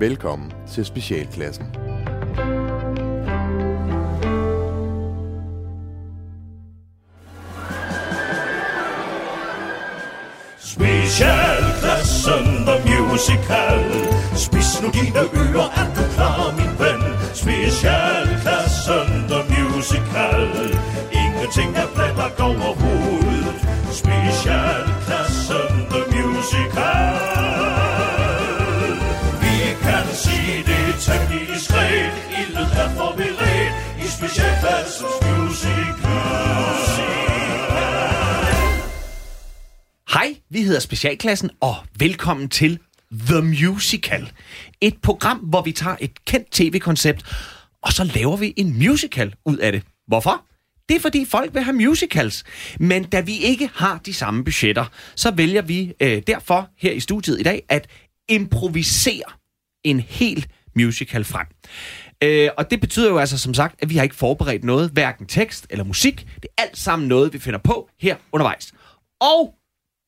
Velkommen til Specialklassen. Specialklassen The Musical Spis nu dine ører, er du klar, min ven? Specialklassen The Musical Ingenting er plat over hovedet Specialklassen The Musical Specialklassens Musical Hej, vi hedder Specialklassen, og velkommen til The Musical. Et program, hvor vi tager et kendt tv-koncept, og så laver vi en musical ud af det. Hvorfor? Det er fordi folk vil have musicals. Men da vi ikke har de samme budgetter, så vælger vi øh, derfor her i studiet i dag at improvisere en hel musical frem. Øh, og det betyder jo altså som sagt, at vi har ikke forberedt noget, hverken tekst eller musik. Det er alt sammen noget, vi finder på her undervejs. Og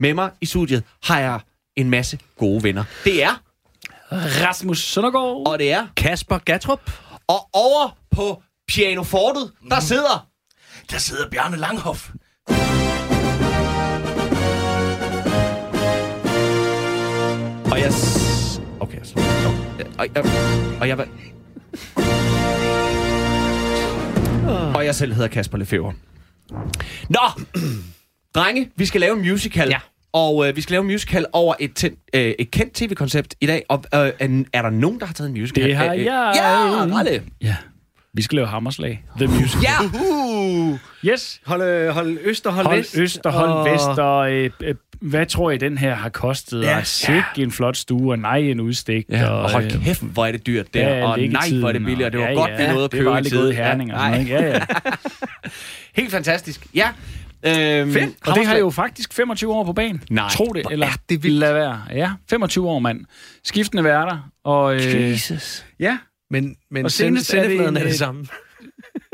med mig i studiet har jeg en masse gode venner. Det er, Rasmus Søndergaard. og det er, Kasper Gatrup. og over på pianofortet, der sidder... Der sidder Bjarne Langhoff. Og jeg... Okay, så... Nå. Og jeg... Og jeg... Og jeg selv hedder Kasper Lefebvre. Nå! Drenge, vi skal lave en musical. Ja. Og øh, vi skal lave en musical over et, ten, øh, et kendt tv-koncept i dag. Og øh, er, er der nogen, der har taget en musical? Det har Øh, øh, jeg. Ja, Ralle. Ja. Vi skal lave Hammerslag. The Musical. Ja! Yes. Hold, øh, hold øst og hold, Hold vest. øst og hold vest. Og, øh, øh, hvad tror I, den her har kostet? Ja. Ja. Sikke en flot stue, og nej, en udstik. Ja, og hold øh, kæft, hvor er det dyrt der. ja, og nej, hvor er det billigt. Og det var ja, godt, ja, vi nåede at det købe var i tide. gået i Herning. Ja, og? Ja, ja. Helt fantastisk. Ja. Øhm, Fedt. Og det har jo faktisk 25 år på banen. Nej, Tro det, hvor eller er det vildt. lad være. Ja, 25 år, mand. Skiftende værter. Og, øh, Jesus. ja, Men, men Og send, senest er det sendefladen er en, det øh, samme.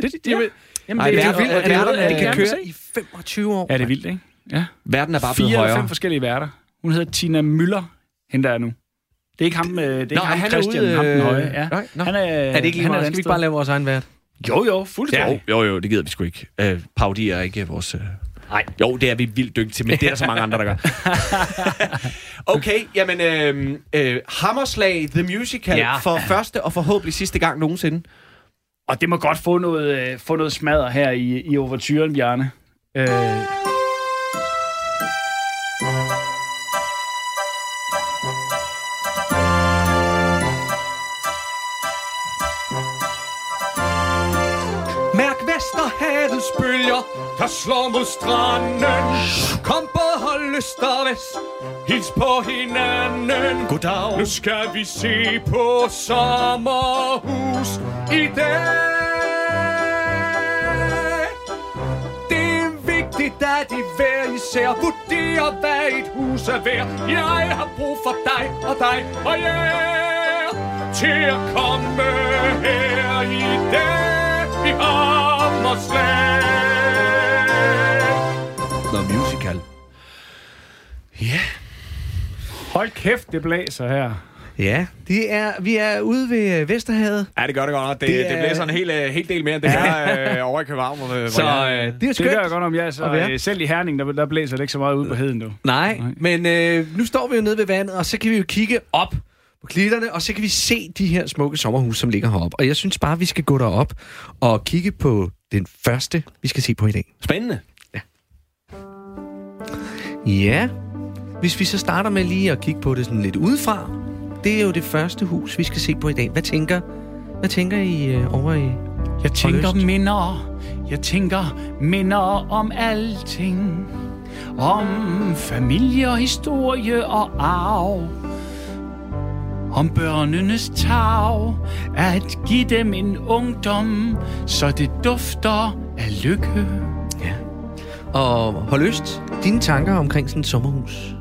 det, det, ja. Jamen, Ej, det, det er er jo vildt, det er jo- det kan køre se. i 25 år. Ja, det er vildt, ikke? Ja. Verden er bare blevet Fire højere. fem forskellige værter. Hun hedder Tina Møller, hende der er nu. Det er ikke ham, øh, det er ikke Nå, ham han er Christian, ude, ham den øh, høje. Ja. nej, nå. Han er, Er det ikke lige han meget? et Skal vi ikke bare lave vores egen vært? Jo, jo, fuldstændig. Jo, jo, jo, det gider vi sgu ikke. Øh, Paudi er ikke vores... Øh... Nej. Jo, det er vi vildt dygtige til, men det er der så mange andre, der gør. okay, jamen... Øh, øh, Hammerslag The Musical. Ja. for første og forhåbentlig sidste gang nogensinde. Og det må godt få noget, øh, få noget smadder her i, i overturen, Bjarne. Øh, Mærk Vesterhavets bølger, der slår mod stranden. Kom øst og vest, hils på hinanden. Goddag. Nu skal vi se på sommerhus i dag. Det er vigtigt, at I hver især vurderer, hvad et hus er værd. Jeg har brug for dig og dig og jer til at komme her i dag i Hammerslag. The Musical. Ja. hold kæft, det blæser her. Ja, det er, vi er ude ved øh, Vesterhavet. Ja, det gør det godt nok. Det, Det det, er- det blæser en hel, øh, hel del mere, end det gør øh, over i København. Hvor, Så jeg, øh, det er Det skønt. gør jeg godt om, jeg så øh, selv i Herning, der, der blæser det ikke så meget ud på heden, du. Nej, Nej. men øh, nu står vi jo nede ved vandet, og så kan vi jo kigge op på klitterne, og så kan vi se de her smukke sommerhuse, som ligger heroppe. Og jeg synes bare, vi skal gå derop og kigge på den første, vi skal se på i dag. Spændende. Ja, hvis vi så starter med lige at kigge på det sådan lidt udefra. Det er jo det første hus, vi skal se på i dag. Hvad tænker, hvad tænker I øh, over i... Jeg tænker lyst. minder, jeg tænker minder om alting. Om familie og historie og arv. Om børnenes tag, at give dem en ungdom, så det dufter af lykke. Og hold øst, dine tanker omkring sådan et sommerhus.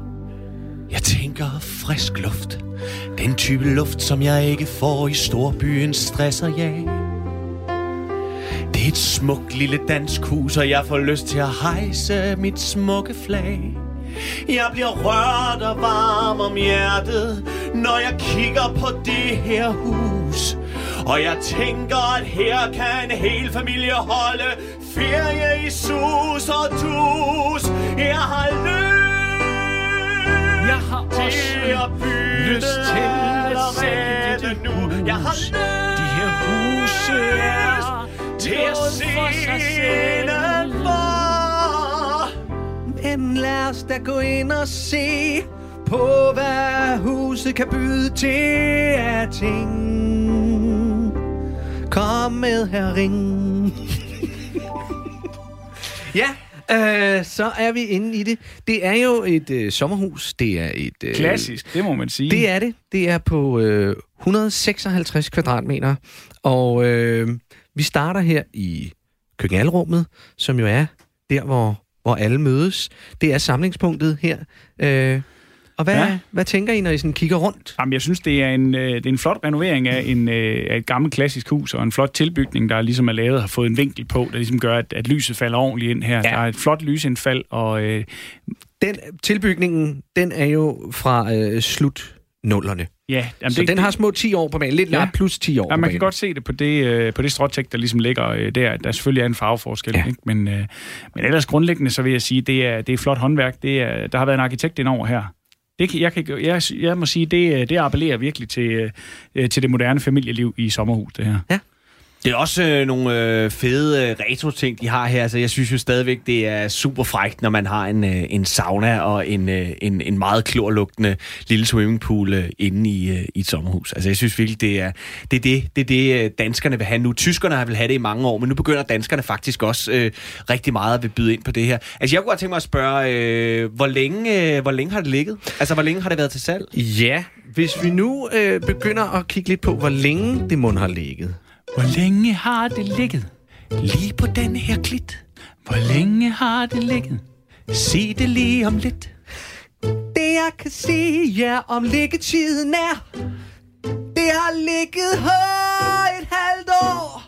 Jeg tænker frisk luft. Den type luft, som jeg ikke får i storbyens stress og jag. Det er et smukt lille dansk hus, og jeg får lyst til at hejse mit smukke flag. Jeg bliver rørt og varm om hjertet, når jeg kigger på det her hus. Og jeg tænker, at her kan en hel familie holde ferie i sus og dus. Jeg har lyst De her huse er til at se for. Men lad os da gå ind og se på, hvad huset kan byde til af ting. Kom med her ring. ja, øh, så er vi inde i det. Det er jo et øh, sommerhus. Det er et... Øh, Klassisk, det må man sige. Det er det. Det er på øh, 156 kvadratmeter. Og øh, vi starter her i køkkenalrummet, som jo er der, hvor, hvor alle mødes. Det er samlingspunktet her. Øh, og hvad, ja. Hvad tænker I, når I sådan kigger rundt? Jamen, jeg synes, det er en, øh, det er en flot renovering af, en, øh, af et gammelt klassisk hus, og en flot tilbygning, der ligesom er lavet, har fået en vinkel på, der ligesom gør, at, at lyset falder ordentligt ind her. Ja. Der er et flot lysindfald, og øh, Den tilbygningen, den er jo fra øh, slut nullerne. ja... Jamen, Så den har små 10 år på banen. Lidt ja. Plus 10 år Ja, man kan godt se det på det, øh, på det stråtæk, der ligesom ligger øh, der. Der selvfølgelig er en farveforskel, Ja. ja. ikke? Men, øh, men ellers grundlæggende, så vil jeg sige, det er, det er flot håndværk. Det er, der har været en arkitekt indover her. Det kan, jeg, kan, jeg, jeg må sige, det, øh, det appellerer virkelig til, øh, øh, til det moderne familieliv i sommerhus, det her. Ja. Det er også øh, nogle øh, fede øh, retro-ting, de har her. Altså, jeg synes jo stadigvæk, det er super frækt, når man har en, øh, en sauna og en, øh, en, en meget klorlugtende lille swimmingpool øh, inde i, øh, i et sommerhus. Altså, jeg synes virkelig, det er det, er det, det, er det øh, danskerne vil have nu. Tyskerne har vel have det i mange år, men nu begynder danskerne faktisk også øh, rigtig meget at vil byde ind på det her. Altså, jeg kunne godt tænke mig at spørge, øh, hvor, længe, øh, hvor længe har det ligget? Altså, hvor længe har det været til salg? Ja, hvis vi nu øh, begynder at kigge lidt på, hvor længe det mund har ligget. Hvor længe har det ligget? Lige på den her klit. Hvor længe har det ligget? Sig det lige om lidt. Det jeg kan sige jer om liggetiden er, det har ligget her et halvt år.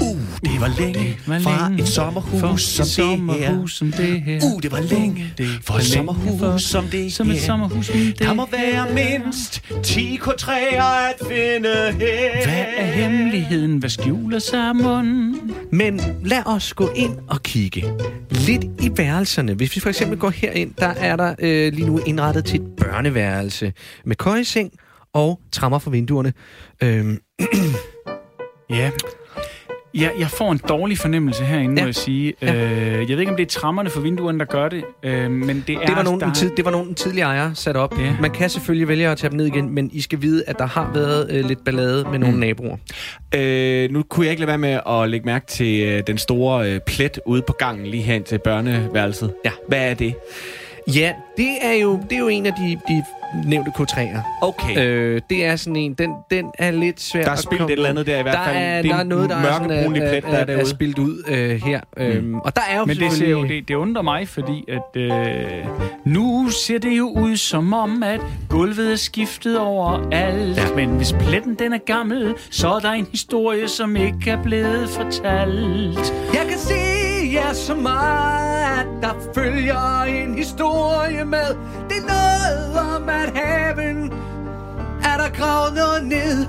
Uh, det var længe var fra længe et sommerhus for som et det her. sommerhus som det her. Uh, det var længe det for et sommerhus for- som det som et her. sommerhus som det Der må være mindst 10 k3'er at finde her. Hvad er hemmeligheden? Hvad skjuler sig munden? Men lad os gå ind og kigge lidt i værelserne. Hvis vi for eksempel går herind, der er der øh, lige nu indrettet til et børneværelse med køjeseng og trammer for vinduerne. Øhm, Ja. Ja, jeg får en dårlig fornemmelse herinde, Ja. må jeg sige. Ja. Øh, jeg ved ikke, om det er trammerne for vinduerne, der gør det, øh, men det er... det, var nogen, der, den tid, det var nogen tidligere ejer sat op. Ja. Man kan selvfølgelig vælge at tage dem ned igen, men I skal vide, at der har været øh, lidt ballade med nogle naboer. Øh, nu kunne jeg ikke lade være med at lægge mærke til øh, den store øh, plet ude på gangen lige hen til børneværelset. Ja. Hvad er det? Ja, det er jo, det er jo en af de, de nævnte K3'er. Okay. Øh, det er sådan en, den, den er lidt svær der er komme- et eller andet der i hvert der fald. Er, det der er noget, der er, sådan, er, plet, der er, er er, er derude. spildt ud øh, her. Mm. Øhm, og der er jo Men det, ser jo, det, det undrer mig, fordi at øh, nu ser det jo ud som om, at gulvet er skiftet over alt. Ja. Men hvis pletten den er gammel, så er der en historie, som ikke er blevet fortalt. Jeg kan se jer så meget, at der følger en historie med. Det er noget om, at haven er der gravet noget ned.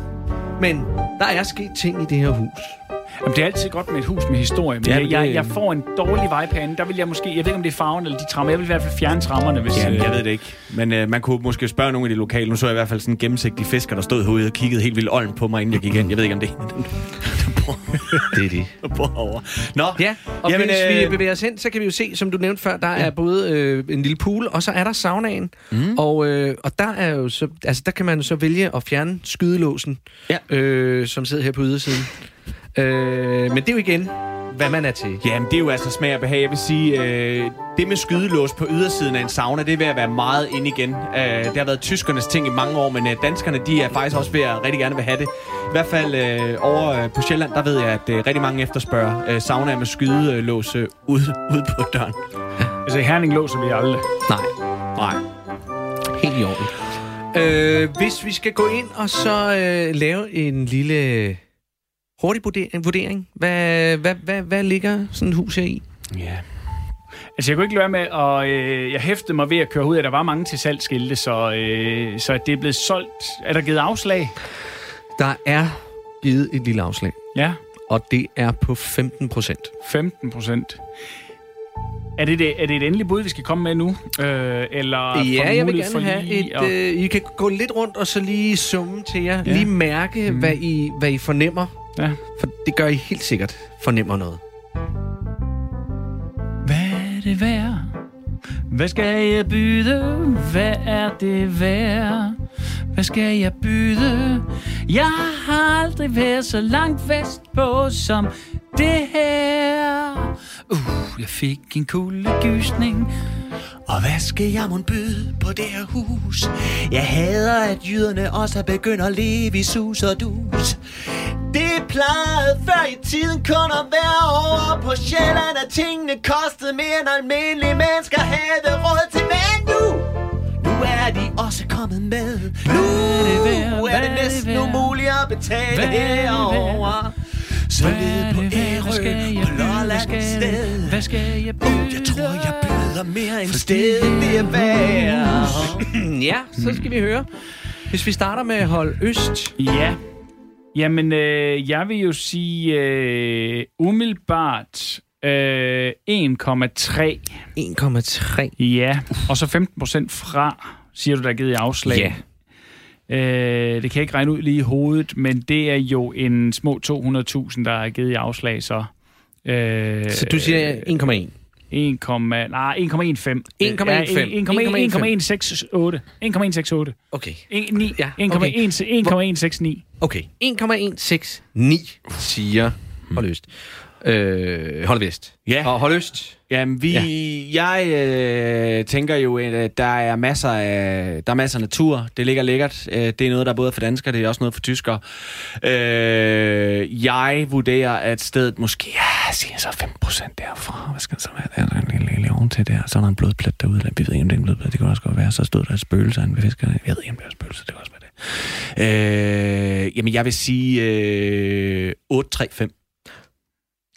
Men der er sket ting i det her hus. Jamen, det er altid godt med et hus med historie, men Ja, men jeg, det- jeg, jeg får en dårlig vibe herinde. Der vil jeg måske, jeg ved ikke, om det er farven eller de trammer. Jeg vil i hvert fald fjerne trammerne, hvis... Jamen, øh, jeg ved det ikke. Men øh, man kunne måske spørge nogle af de lokale. Nu så jeg i hvert fald sådan en gennemsigtig fisker, der stod herude og kiggede helt vildt olden på mig, inden jeg gik ind. Jeg ved ikke, om det er den, Det er det. Nå, Ja, og Jamen, hvis vi øh, bevæger os hen, så kan vi jo se, som du nævnte før, der ja. er både øh, en lille pool, og så er der saunaen. Mm. Og, øh, og der er jo så, altså der kan man så vælge at fjerne skydelåsen, Ja. øh, som sidder her på ydersiden. Øh, men det er jo igen, hvad man er til. Jamen, det er jo altså smag og behag. Jeg vil sige, øh, det med skydelås på ydersiden af en sauna, det er ved at være meget ind igen. Øh, det har været tyskernes ting i mange år, men øh, danskerne, de er faktisk også ved at rigtig gerne vil have det. I hvert fald øh, over øh, på Sjælland, der ved jeg, at øh, rigtig mange efterspørger øh, saunaer med skydelås øh, ude, ude på døren. Altså, i Herning låser vi aldrig. Nej, Nej. helt i orden. Øh, hvis vi skal gå ind og så øh, lave en lille hurtig vurdering, vurdering hvad, hvad, hvad, hvad ligger sådan et hus her i? Ja. Altså, jeg kunne ikke lade være med, og øh, jeg hæftede mig ved at køre ud, at der var mange til salgsskilte, så, øh, så det er blevet solgt. Er der givet afslag? Der er givet et lille afslag, Ja, og det er på 15 procent. 15 procent. Er det, det, er det et endeligt bud, vi skal komme med nu? Øh, eller Ja, jeg vil gerne for have et... at- Øh, I kan gå lidt rundt og så lige summe til jer. Ja. Lige mærke, mm. hvad, I, hvad I fornemmer. Ja. For det gør I helt sikkert fornemmer noget. Hvad er det værd? Hvad skal jeg byde? Hvad er det værd? Hvad skal jeg byde? Jeg har aldrig været så langt vestpå som det her. Uh, jeg fik en kuldegysning. Og hvad skal jeg mon byde på det her hus? Jeg hader, at jyderne også er begyndt at leve i sus og dus. Det plejede før i tiden kun at være over på Sjælland, at tingene kostede mere end almindelige mennesker havde råd til. Men nu, nu er de også kommet med. Nu er det næsten umuligt at betale er herovre. Så Hvad ned er på Ærø? Hvad Lolland skal et jeg- sted. Hvad skal jeg byde? Jeg tror, jeg byder mere end sted det er værd. Ja, så skal vi høre. Hvis vi starter med hold øst. Ja. Jamen, øh, jeg vil jo sige øh, umiddelbart øh, 1,3. 1,3. Ja, og så 15 procent fra, siger du, der er givet i afslag. Ja. Øh, det kan jeg ikke regne ud lige i hovedet, men det er jo en små 200.000, der er givet i afslag, så... Øh, Så du siger 1,1. 1, nej, 1,15. 1,15. 1,168. 1,168. Okay. 1,9. Ja, 1,169. Okay. 1,169 siger hold øst. Øh, hold vest. Ja. Og hold øst. Jamen, vi, ja. jeg øh, tænker jo, at der er masser af, der er masser af natur. Det ligger lækkert. Øh, det er noget, der er både for danskere, det er også noget for tyskere. Øh, jeg vurderer, at stedet måske, ja, siger så 5 procent derfra. Hvad skal det så være? Der er en lille, lille oven til der. Så er der en blodplet derude. Vi ved ikke, om det er en blodplet. Det kan også godt være. Så stod der et spøgelse af en fisker. Jeg ved ikke, om det er et spøgelse. Det kan også være det. Øh, jamen, jeg vil sige øh, 8-3-5.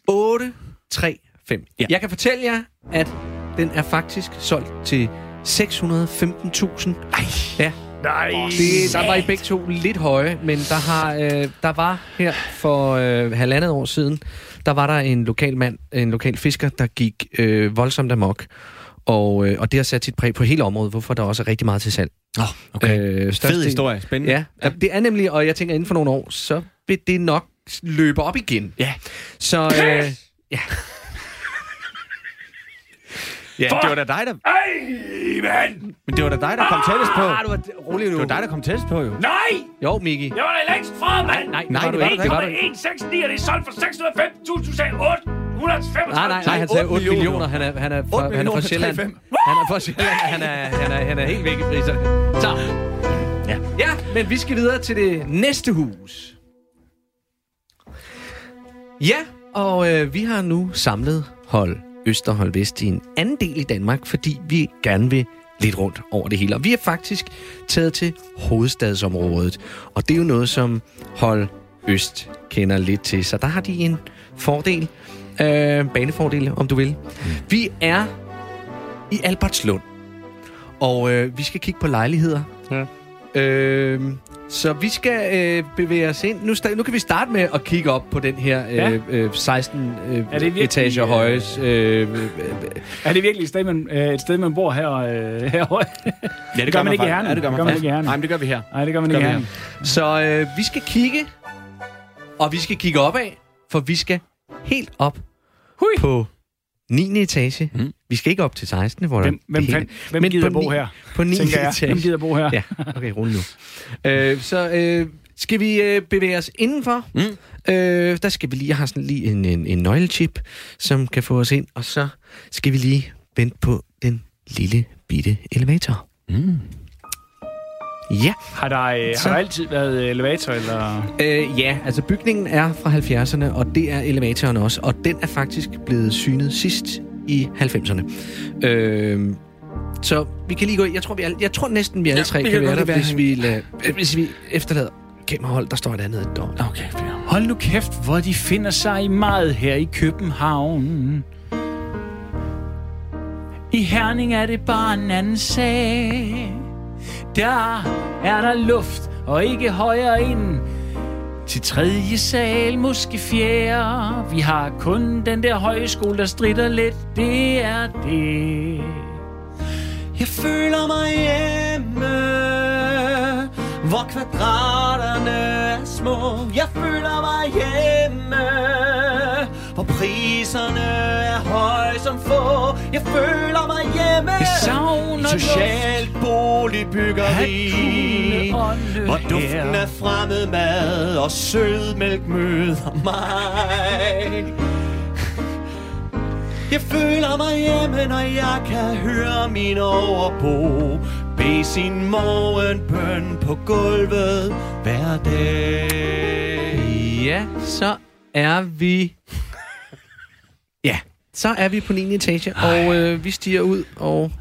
8, 3, 5. Ja. Jeg kan fortælle jer, at den er faktisk solgt til 615.000. Ej. Ja. Nej. Det, der var I begge to lidt høje, men der, har, øh, der var her for øh, halvandet år siden, der var der en lokal mand, en lokal fisker, der gik øh, voldsomt amok. Og, øh, og det har sat sit præg på hele området, hvorfor der også er rigtig meget til salg. Oh, okay. Øh, Fed historie. Spændende. Ja, ja, det er nemlig, og jeg tænker, inden for nogle år, så vil det nok løbe op igen. Ja. Så øh, ja, Ja, det var da dig, der... Ej, mand! Men det var da dig, der kom tættest på. ah, du var rolig nu. Det var dig, der kom tættest på, jo. Nej! Jo, Miki. Jeg var da længst fra, mand! Nej, Nej, det det var. Det var du ikke. 1,169, og det er solgt for 605.000, du sagde 835. Nej, nej, nej, han sagde 8 millioner. millioner. Han er, han er fra, han er fra Sjælland. 3,5. Han er fra Sjælland. Han er, han er, han er helt væk i priserne. Så. Ja. Ja, men vi skal videre til det næste hus. Ja, og øh, vi har nu samlet hold Øst og hold Vest i en anden del i Danmark, fordi vi gerne vil lidt rundt over det hele. Og vi er faktisk taget til hovedstadsområdet, og det er jo noget, som hold Øst kender lidt til. Så der har de en fordel, øh, banefordel, om du vil. Mm. Vi er i Albertslund, og øh, vi skal kigge på lejligheder. Ja. Øh, så vi skal øh, bevæge os ind. Nu, sta- nu kan vi starte med at kigge op på den her øh, Ja. øh, 16 øh, Er det virkelig, etager øh, høje. Øh, øh, Er det virkelig et sted, man, øh, et sted, man bor her, øh, herovre? Ja, gør man ikke i. Herning. Ja, det gør man, Gør man ikke i Herning. Nej, men det gør vi her. Nej, det gør man Gør ikke vi her. her. så øh, vi skal kigge, og vi skal kigge opad, for vi skal helt op Hui. på 9. etage. Mm. Vi skal ikke op til 16. Hvor Hvem, hvem, hele- hvem Men gider på bo her? På 9. Tænker jeg. etage. Hvem gider bo her? Ja, okay, rolig nu. øh, så øh, skal vi øh, bevæge os indenfor. Mm. Øh, der skal vi lige have sådan lige en, en, en nøglechip, som kan få os ind. Og så skal vi lige vente på den lille bitte elevator. Mm. Ja, Har der, øh, har der altid været øh, elevator, eller? øh, ja, altså bygningen er fra 70'erne, og det er elevatoren også. Og den er faktisk blevet synet sidst i 90'erne. Øh, så vi kan lige gå Jeg tror, vi alle, jeg tror næsten, vi alle Ja, tre kan, kan være der, være hvis vi, øh, hvis vi efterlader kamerahold. Der står et andet dog. Okay, fint. Hold nu kæft, hvor de finder sig i meget her i København. I Herning er det bare en anden sag. Der er der luft og ikke højere ind. Til tredje sal, måske fjerde. Vi har kun den der højskole, der strider lidt. Det er det. Jeg føler mig hjemme, hvor kvadraterne er små. Jeg føler mig hjemme, hvor priserne er høje som få. Jeg føler mig hjemme. Jeg savner socialt boligbyggeri, hvor duften af fremmed mad og sødmælk møder mig. Jeg føler mig hjemme, når jeg kan høre min overbo Bede sin morgenbøn på gulvet hver dag. Ja, så er vi... Så er vi på 9. etage, og øh, vi stiger ud, og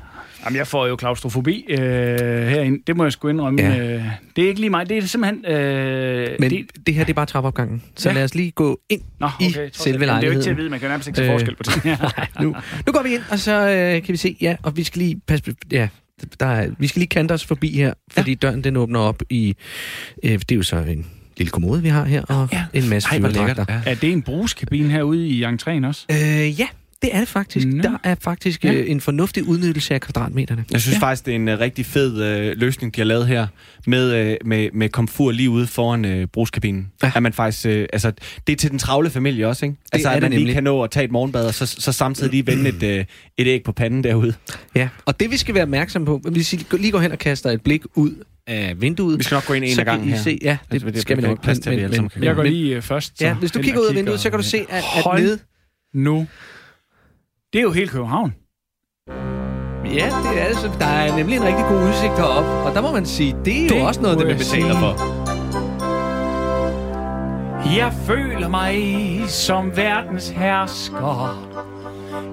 Jamen, jeg får jo klaustrofobi øh, herinde. Det må jeg sgu indrømme. Ja. Øh, det er ikke lige mig. Det er simpelthen... Øh, Men det, det, her, det er bare trappeopgangen. Så Ja. lad os lige gå ind Nå, i okay, trods selve alt. Jamen, Det er jo ikke til at lejligheden. vide. Man kan nærmest ikke se Øh, forskel på det. Nej, nu, nu går vi ind, og så øh, kan vi se, ja, og vi skal lige passe, ja, der er, vi skal lige kante os forbi her, fordi ja. døren den åbner op i, øh, det er jo så en lille kommode, vi har her, og ja. en masse Ej, hvor lækkert. Ja. er det en brugskabine herude i entréen også? Øh, ja, det er det faktisk. Nå. Der er faktisk Ja. øh, en fornuftig udnyttelse af kvadratmeterne. Jeg synes ja. faktisk, det er en uh, rigtig fed uh, løsning, de har lavet her, med, uh, med, med komfur lige ude foran uh, brugskabinen. Ja. At man faktisk, uh, altså, det er til den travle familie også, ikke? Altså, er at det man lige nemlig. kan nå at tage et morgenbad, og så, så samtidig lige vende et, uh, et æg på panden derude. Ja, og det vi skal være opmærksom på, hvis I lige går hen og kaster et blik ud af vinduet, Vi skal nok gå ind en af gangen her. se, ja, det, Altså, det det skal vi nok. ikke plads til, vi alle sammen kan Jeg går men- lige øh, først. så Ja, hvis du kigger ud af vinduet, så kan du se, at, at Hold nede... nu. Det er jo hele København. Ja, det er altså, der er nemlig en rigtig god udsigt heroppe, og der må man sige, det er jo Det også noget, det man betaler sige. for. Jeg føler mig som verdens hersker.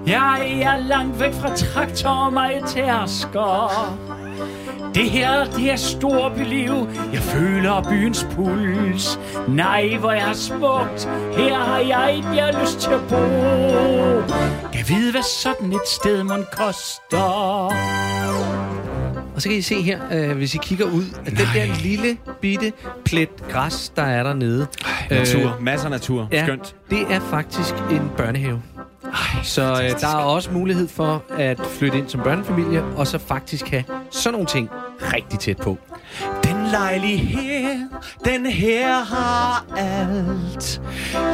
Jeg er langt væk fra traktor og majtærsker. Det her, det er storbyliv. Jeg føler byens puls. Nej, hvor jeg er smukt. Her har jeg et, jeg har lyst til at bo. Kan vide, hvad sådan et sted man koster. Og så kan I se her, øh, hvis I kigger ud, at den der lille bitte plet græs, der er dernede. Natur. Masser af natur. ja, Skønt. det er faktisk en børnehave. Så øh, der er også mulighed for at flytte ind som børnefamilie, og så faktisk have sådan nogle ting rigtig tæt på. Den lejlighed, den her har alt.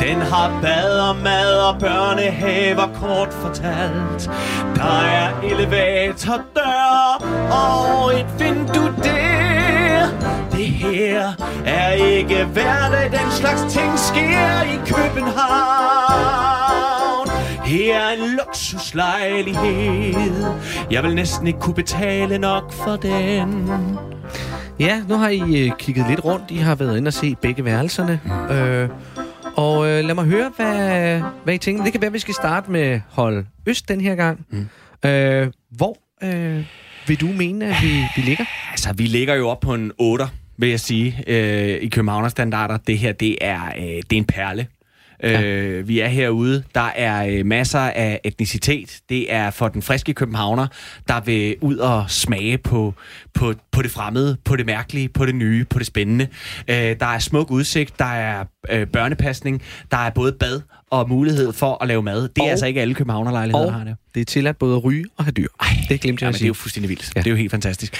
Den har bad og mad og børnehaver kort fortalt. Der er elevator, dør og et vindue der. Det her er ikke hverdag, den slags ting sker i København. Her er en luksuslejlighed. Jeg vil næsten ikke kunne betale nok for den. Ja, nu har I øh, kigget lidt rundt. I har været inde og se begge værelserne. Øh, og øh, lad mig høre, hvad, hvad I tænker. Det kan være, vi skal starte med hold Øst den her gang. Mm. Øh, hvor øh, vil du mene, at vi, vi ligger? Altså, vi ligger jo op på en 8, vil jeg sige, øh, i Københavner standarder. Det her, det er, øh, det er en perle. Ja. Øh, vi er herude. Der er øh, masser af etnicitet. Det er for den friske københavner, der vil ud og smage på, på, på det fremmede, på det mærkelige, på det nye, på det spændende. Øh, der er smuk udsigt, der er øh, børnepasning, der er både bad og mulighed for at lave mad. Det er Og- altså ikke alle københavnerlejligheder, der har det. det er tilladt både at ryge og have dyr. Ej, det glemte jeg Ja, at men det er sige. jo fuldstændig vildt. Ja. Det er jo helt fantastisk.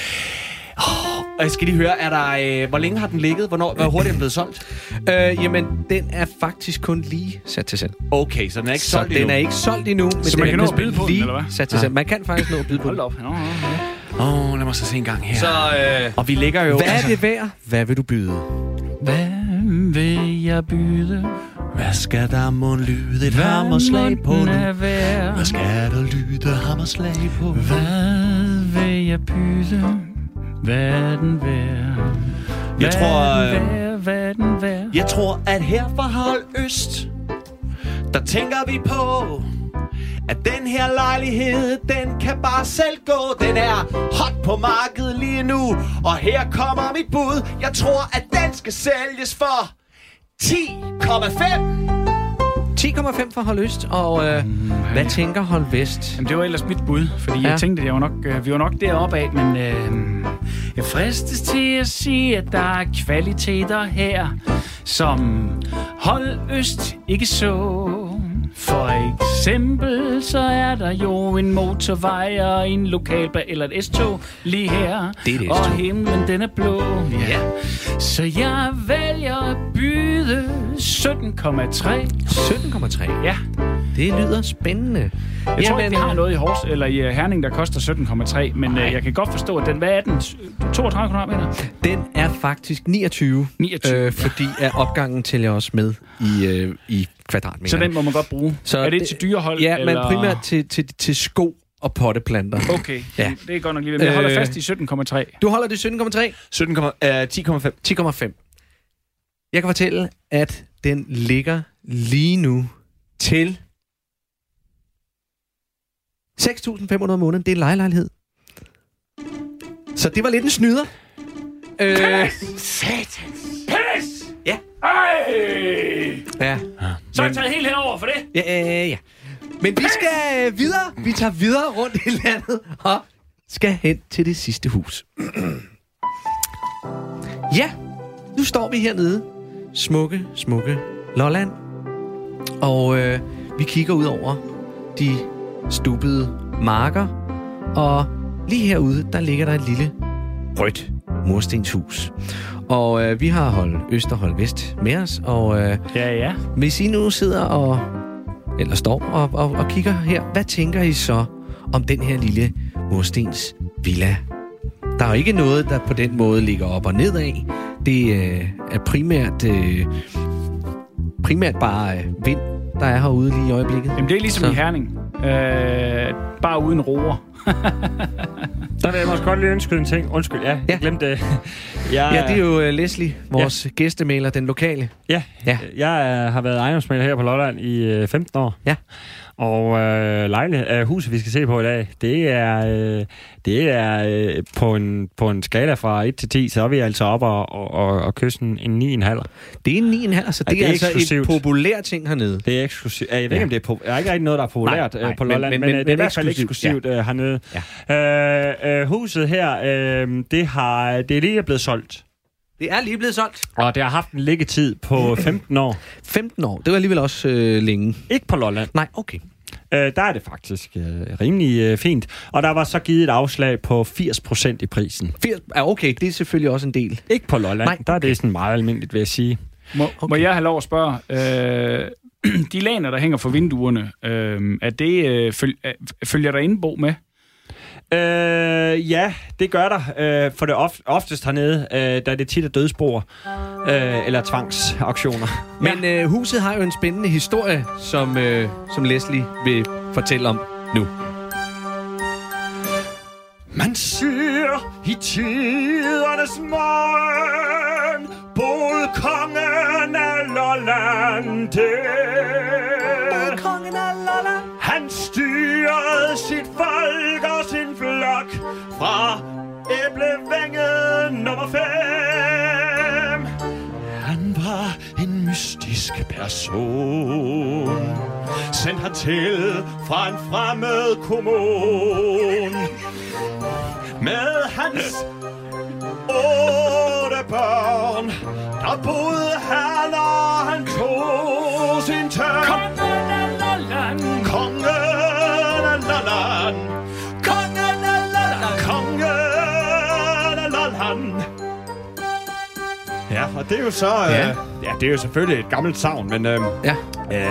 Oh, og jeg skal lige høre, er der, øh, hvor længe har den ligget? Hvornår, hvor hurtigt er den blevet solgt? Øh, jamen, den er faktisk kun lige sat til salg. Okay, så den er ikke Så solgt den endnu. er ikke solgt endnu, men Så den man er kan nå at simpelthen byde på den, lige eller hvad? sat til salg. Man kan faktisk nå at byde på Hold den. op. Ja, ja, ja. Åh, oh, lad mig så se en gang her. Så, øh, Og vi ligger jo... hvad er det værd? Hvad vil du byde? Hvad vil jeg byde? Hvad skal der må lyde et hammerslag på nu? er værd? Hvad skal der lyde hammerslag på? Hvad vil jeg byde? Hvad den værd? Jeg tror, øh? Hvad er den værd? Jeg tror, at her fra Hold Øst, der tænker vi på, at den her lejlighed, den kan bare selv gå. Den er hot på markedet lige nu, og her kommer mit bud. Jeg tror, at den skal sælges for 10,5. 10,5 for Hold Øst, og øh, hvad tænker Hold Vest? Jamen, det var ellers mit bud, fordi ja. jeg tænkte, at jeg var nok, øh, vi var nok deroppe af, men øh, jeg fristes til at sige, at der er kvaliteter her, som Hold Øst ikke så. For eksempel så er der jo en motorvej og en lokalbane eller et S-tog lige her. Det er et Og himlen den er blå. Ja. Så jeg vælger at byde 17,3. 17,3. Ja, Det lyder spændende. jeg tror ikke, vi har noget i Hors, eller i øh, Herning, der koster 17,3, men øh, jeg kan godt forstå, at den, hvad er den? 32 kvadratmeter? Den er faktisk 29, 29, øh, fordi at opgangen tæller også med i, øh, i kvadratmeter. Så den må man godt bruge. Så er det det- til dyrehold? Ja, eller? men primært til, til, til sko og potteplanter. Okay, Ja. ja. det er godt nok lige. Men jeg holder Øh. fast i 17,3. Du holder det 17,3? 17, øh, 10,5. 10,5. Jeg kan fortælle, at den ligger lige nu til 6.500 om måneden. Det er en lejelejlighed. Så det var lidt en snyder. Øh, Pis! Ja. Ej! ja. Så er jeg taget helt herover for det. Ja, øh, ja. Men vi skal øh, videre. Vi tager videre rundt i landet og skal hen til det sidste hus. ja, nu står vi hernede. Smukke, smukke Lolland. Og øh, vi kigger ud over de stubbede marker. Og lige herude, der ligger der et lille rødt murstenshus. Og øh, vi har hold Øst og hold Vest med os. Og øh, Ja, ja. hvis I nu sidder og eller står og, og, og kigger her, hvad tænker I så om den her lille murstens villa? Der er jo ikke noget, der på den måde ligger op og ned af. Det øh, er primært, øh, primært bare øh, vind, der er herude lige i øjeblikket. Jamen, det er ligesom Så. så. i Herning. Øh, bare uden roer. Der vil jeg måske godt lige ønske en ting. Undskyld, ja, Ja. jeg glemte det. Jeg, Ja, det er jo øh, Leslie, vores ja. gæstemaler, den lokale. Ja, Ja. ja. jeg øh, har været ejendomsmaler her på Lolland i øh, 15 år. Ja. Og øh, lejlighed, øh, huset, vi skal se på i dag, det er, øh, det er øh, på, en, på en skala fra 1 til 10, så er vi altså op og, og, og, og kysse en, en 9,5. Det er en 9,5, så det, det er er altså eksklusivt. et populær ting hernede. Det er eksklusivt. Jeg ved ikke, Ja. om det er, jeg er ikke rigtig noget, der er populært Nej, nej, på Lolland, men- men, men, men- det er i hvert fald eksklusivt, eksklusivt ja. hernede. Ja. Øh, øh, huset her, øh, det, har, det er lige blevet solgt. Det er lige blevet solgt. Og det har haft en liggetid på 15 år. 15 år, det var alligevel også øh, længe. Ikke på Lolland. Nej, okay. Øh, der er det faktisk øh, rimelig øh, fint. Og der var så givet et afslag på 80% i prisen. 80, ja, okay, det er selvfølgelig også en del. Ikke på Lolland. Nej, Nej, Der er det sådan meget almindeligt, vil jeg sige. Må, okay. må jeg have lov at spørge? Øh, de laner, der hænger for vinduerne, øh, er det, øh, føl, øh, følger der indbo med? Øh, ja, det gør der. Øh, for det of, oftest hernede, øh, der er det tit af dødsbord. Øh, eller tvangsauktioner. Men øh, huset har jo en spændende historie, som, øh, som Leslie vil fortælle om nu. Man ser i tidernes morgen Både kongen af Lolland der. Person Sendt hertil fra en fremmed kommune. Med hans otte børn Der boede han, og han tog sin tørn Kongen af Lolland! Kongen af Lolland Kongen af Lolland Kongen af Lolland Ja, og det er jo så... Ja, Ja. Øh, ja det er jo selvfølgelig et gammelt savn, men øh, Ja.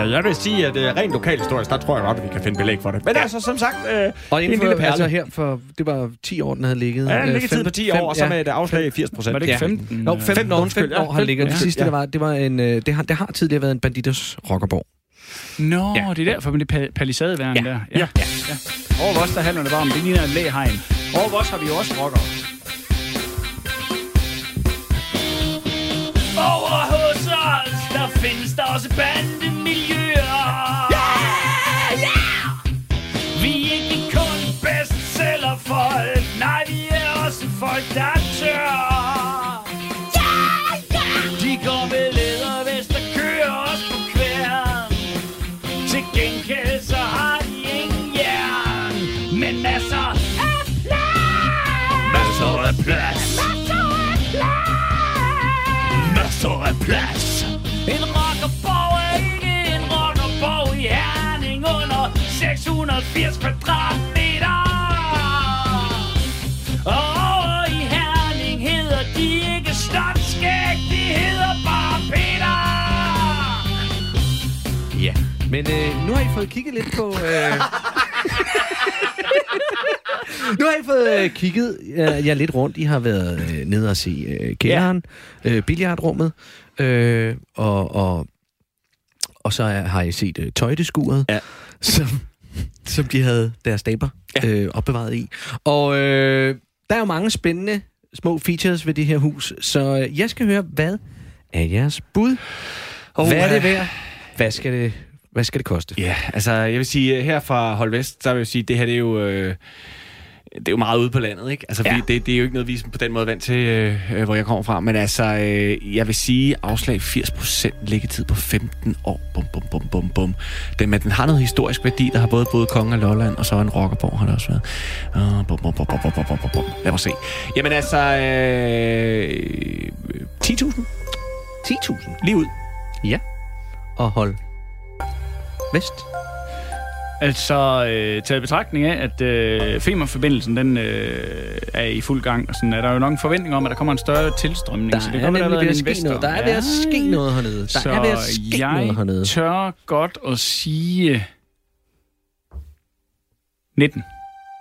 øh, jeg vil sige, at øh, rent lokalhistorisk, der tror jeg godt, at vi kan finde belæg for det. Men ja. altså, som sagt, øh, Og en inden lille for, perle. altså her for, det var 10 år, den havde ligget. Ja, en Øh, liggetid fem- på 10 fem- år, og så ja. med et afslag i 80 procent. Var det ikke Ja. 15? Nå, 15 år, Undskyld, 15 år ja, har ligget. Det sidste, ja. det var, det var en, øh, det har, det har tidligere været en banditers rockerborg. Nå, Ja. ja. det er derfor med det pa- palisadeværen Ja. der. Ja. ja. ja. Over os, der handler det bare om, det ligner en læhegn. Over os har vi også rockere. Over findes der også bandemiljøer. Yeah! Yeah! Vi er ikke kun bestsellerfolk, nej vi er også folk, der er tør. Masser af plads. Masser af plads. 680 kvadratmeter. Og over i Herning hedder de ikke Stotskæg, de hedder bare Peter. Ja, men øh, nu har I fået kigget lidt på... Øh... nu har I fået øh, kigget øh, jer lidt rundt. I har været øh, nede og se øh, kælderen, ja. øh, billiardrummet, øh, og, og, og så er, har I set øh, tøjdeskuret, Ja. som, som de havde deres staber ja. øh, opbevaret i. Og øh, der er jo mange spændende små features ved det her hus, så øh, jeg skal høre, hvad er jeres bud? Oh, hvad er det øh, værd? Hvad skal det, hvad skal det koste? Ja, altså jeg vil sige, her fra Hold Vest, så vil jeg sige, det her det er jo... Øh, det er jo meget ude på landet, ikke? Altså, Ja. det, det er jo ikke noget, vi er på den måde vant til, øh, øh, hvor jeg kommer fra. Men altså, øh, jeg vil sige, afslag 80% liggetid på 15 år. Bum, bum, bum, bum, bum. Den, men den har noget historisk værdi. Der har både både Kongen af Lolland, og så en rockerborg har der også været. Uh, bum, bum, bum, bum, bum, bum, bum, bum, bum. Lad mig se. Jamen altså, øh, 10.000 10.000. lige ud. Ja. Og hold vest. Altså, øh, taget betragtning af, at øh, Femern-forbindelsen den, øh, er i fuld gang, og sådan, er der jo nok en forventning om, at der kommer en større tilstrømning. Der så det er kan være, nemlig ved der at er ske noget. Der er ved at ske noget hernede. Der så er ved at ske jeg noget hernede. tør godt at sige 19.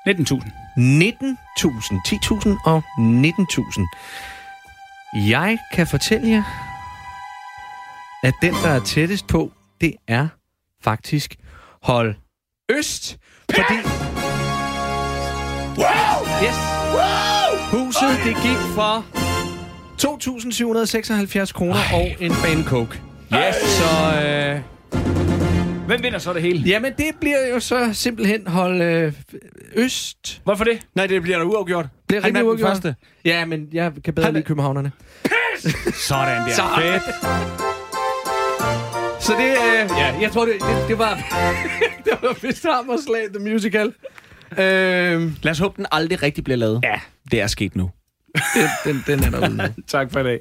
19.000. 19.000. 10.000 og 19.000. Jeg kan fortælle jer, at den, der er tættest på, det er faktisk hold øst. Fordi... Wow! Yes! Wow! Huset, det gik for 2.776 kroner og en bane coke. Yes! Så øh, Hvem vinder så det hele? Jamen, det bliver jo så simpelthen hold øh, øst. Hvorfor det? Nej, det bliver der uafgjort. Bliver Han den uafgjort. første. Ja, men jeg kan bedre Han- lide københavnerne. Sådan der. Så fedt. Så det, øh, ja, jeg tror, det, det, det var, det var vist Hammerslag, The Musical. Øh, Lad os håbe, den aldrig rigtig bliver lavet. Ja. Det er sket nu. den, den, den er derude. Tak for i dag.